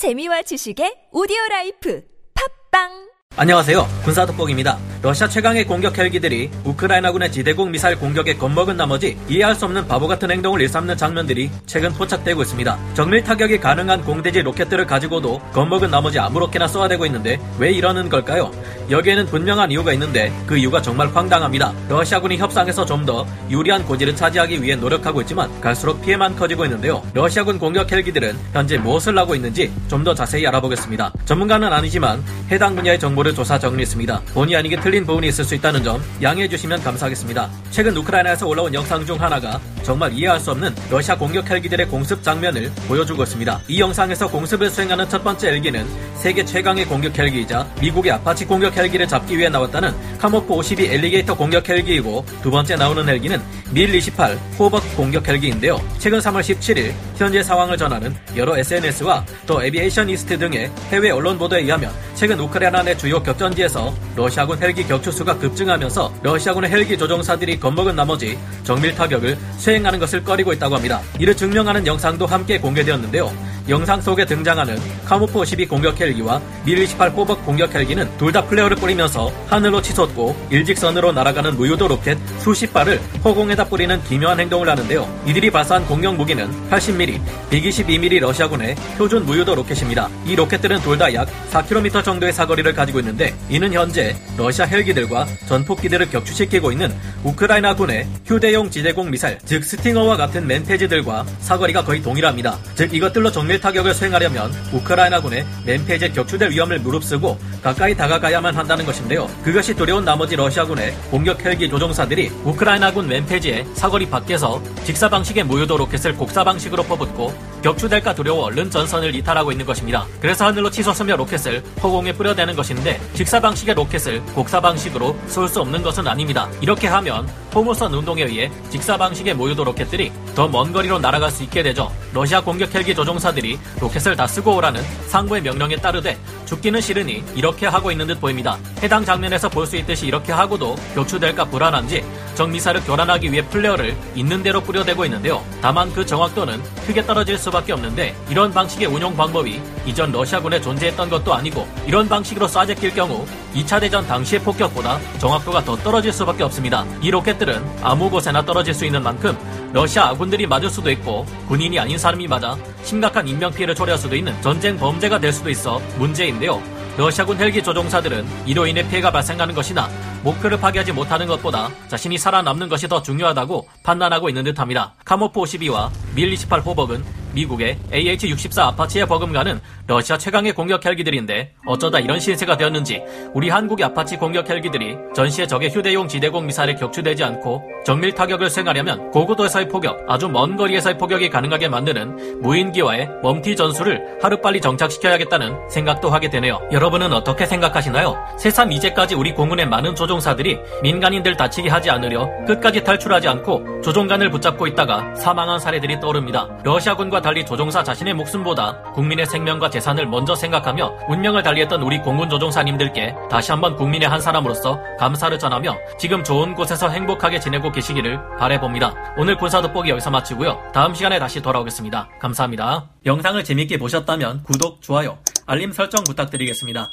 재미와 지식의 오디오 라이프 팟빵 안녕하세요. 군사독복입니다. 러시아 최강의 공격 헬기들이 우크라이나군의 지대공 미사일 공격에 겁먹은 나머지 이해할 수 없는 바보 같은 행동을 일삼는 장면들이 최근 포착되고 있습니다. 정밀 타격이 가능한 공대지 로켓들을 가지고도 겁먹은 나머지 아무렇게나 쏘아대고 있는데 왜 이러는 걸까요? 여기에는 분명한 이유가 있는데 그 이유가 정말 황당합니다. 러시아군이 협상에서 좀 더 유리한 고지를 차지하기 위해 노력하고 있지만 갈수록 피해만 커지고 있는데요. 러시아군 공격 헬기들은 현재 무엇을 하고 있는지 좀 더 자세히 알아보겠습니다. 전문가는 아니지만 해당 분야의 정보를 조사 정리했습니다. 본의 아니게 틀린 부분이 있을 수 있다는 점 양해해 주시면 감사하겠습니다. 최근 우크라이나에서 올라온 영상 중 하나가 정말 이해할 수 없는 러시아 공격 헬기들의 공습 장면을 보여주고 있습니다. 이 영상에서 공습을 수행하는 첫 번째 헬기는 세계 최강의 공격 헬기이자 미국의 아파치 공격 헬기를 잡기 위해 나왔다는 카모프 52 엘리게이터 공격 헬기이고 두 번째 나오는 헬기는 밀 28 하보크 공격 헬기인데요. 최근 3월 17일 현재 상황을 전하는 여러 SNS와 The Aviationist 등의 해외 언론 보도에 의하면 최근 우크라이나 내 주요 격전지에서 러시아군 헬기 격추 수가 급증하면서 러시아군의 헬기 조종사들이 겁먹은 나머지 정밀 타격을 수행하는 것을 꺼리고 있다고 합니다. 이를 증명하는 영상도 함께 공개되었는데요. 영상 속에 등장하는 카모프 52 공격 헬기와 밀28 호벅 공격 헬기는 둘 다 플레어를 뿌리면서 하늘로 치솟고 일직선으로 날아가는 무유도 로켓 수십 발을 허공에다 뿌리는 기묘한 행동을 하는데요. 이들이 발사한 공격 무기는 80mm, 122mm 러시아군의 표준 무유도 로켓입니다. 이 로켓들은 둘 다 약 4km 정도의 사거리를 가지고 있는데 이는 현재 러시아 헬기들과 전폭기들을 격추시키고 있는 우크라이나군의 휴대용 지대공 미사일, 즉 스팅어와 같은 MANPADS들과 사거리가 거의 동일합니다. 즉 이것들로 정밀 타격을 수행하려면 우크라이나군의 MANPADS에 격추될 위험을 무릅쓰고 가까이 다가가야만 한다는 것인데요. 그것이 두려운 나머지 러시아군의 공격 헬기 조종사들이 우크라이나군 MANPADS의 사거리 밖에서 직사 방식의 무유도 로켓을 곡사 방식으로 퍼붓고 격추될까 두려워 얼른 전선을 이탈하고 있는 것입니다. 그래서 하늘로 치솟으며 로켓을 허공에 뿌려대는 것인데 직사 방식의 로켓을 곡사 방식으로 쏠 수 없는 것은 아닙니다. 이렇게 하면 포물선 운동에 의해 직사 방식의 무유도 로켓들이 더 먼 거리로 날아갈 수 있게 되죠. 러시아 공격 헬기 조종사들이 로켓을 다 쓰고 오라는 상부의 명령에 따르되 죽기는 싫으니 이렇게 하고 있는 듯 보입니다. 해당 장면에서 볼 수 있듯이 이렇게 하고도 격추될까 불안한지 적 미사일을 교란하기 위해 플레어를 있는 대로 뿌려대고 있는데요. 다만 그 정확도는 크게 떨어질 수 밖에 없는데 이런 방식의 운용 방법이 이전 러시아군에 존재했던 것도 아니고 이런 방식으로 쏴제낄 경우 2차 대전 당시의 폭격보다 정확도가 더 떨어질 수밖에 없습니다. 이 로켓들은 아무 곳에나 떨어질 수 있는 만큼 러시아 아군들이 맞을 수도 있고 군인이 아닌 사람이 맞아 심각한 인명피해를 초래할 수도 있는 전쟁 범죄가 될 수도 있어 문제인데요. 러시아군 헬기 조종사들은 이로 인해 피해가 발생하는 것이나 목표를 파괴하지 못하는 것보다 자신이 살아남는 것이 더 중요하다고 판단하고 있는 듯합니다. 카모프 52와 밀 28 호벅은 미국의 AH-64 아파치에 버금가는 러시아 최강의 공격 헬기들인데 어쩌다 이런 신세가 되었는지 우리 한국의 아파치 공격 헬기들이 전시에 적의 휴대용 지대공 미사일에 격추되지 않고 정밀 타격을 수행하려면 고고도에서의 포격, 아주 먼 거리에서의 포격이 가능하게 만드는 무인기와의 MUM-T 전술을 하루빨리 정착시켜야겠다는 생각도 하게 되네요. 여러분은 어떻게 생각하시나요? 새삼 이제까지 우리 공군의 많은 조종사들이 민간인들 다치게 하지 않으려 끝까지 탈출하지 않고 조종관을 붙잡고 있다가 사망한 사례들이 떠오릅니다. 러시아군과 달리 조종사 자신의 목숨보다 국민의 생명과 재산을 먼저 생각하며 운명을 달리했던 우리 공군 조종사님들께 다시 한번 국민의 한 사람으로서 감사를 전하며 지금 좋은 곳에서 행복하게 지내고 계시기를 바래봅니다. 오늘 군사 돋보기 여기서 마치고요. 다음 시간에 다시 돌아오겠습니다. 감사합니다. 영상을 재밌게 보셨다면 구독, 좋아요, 알림 설정 부탁드리겠습니다.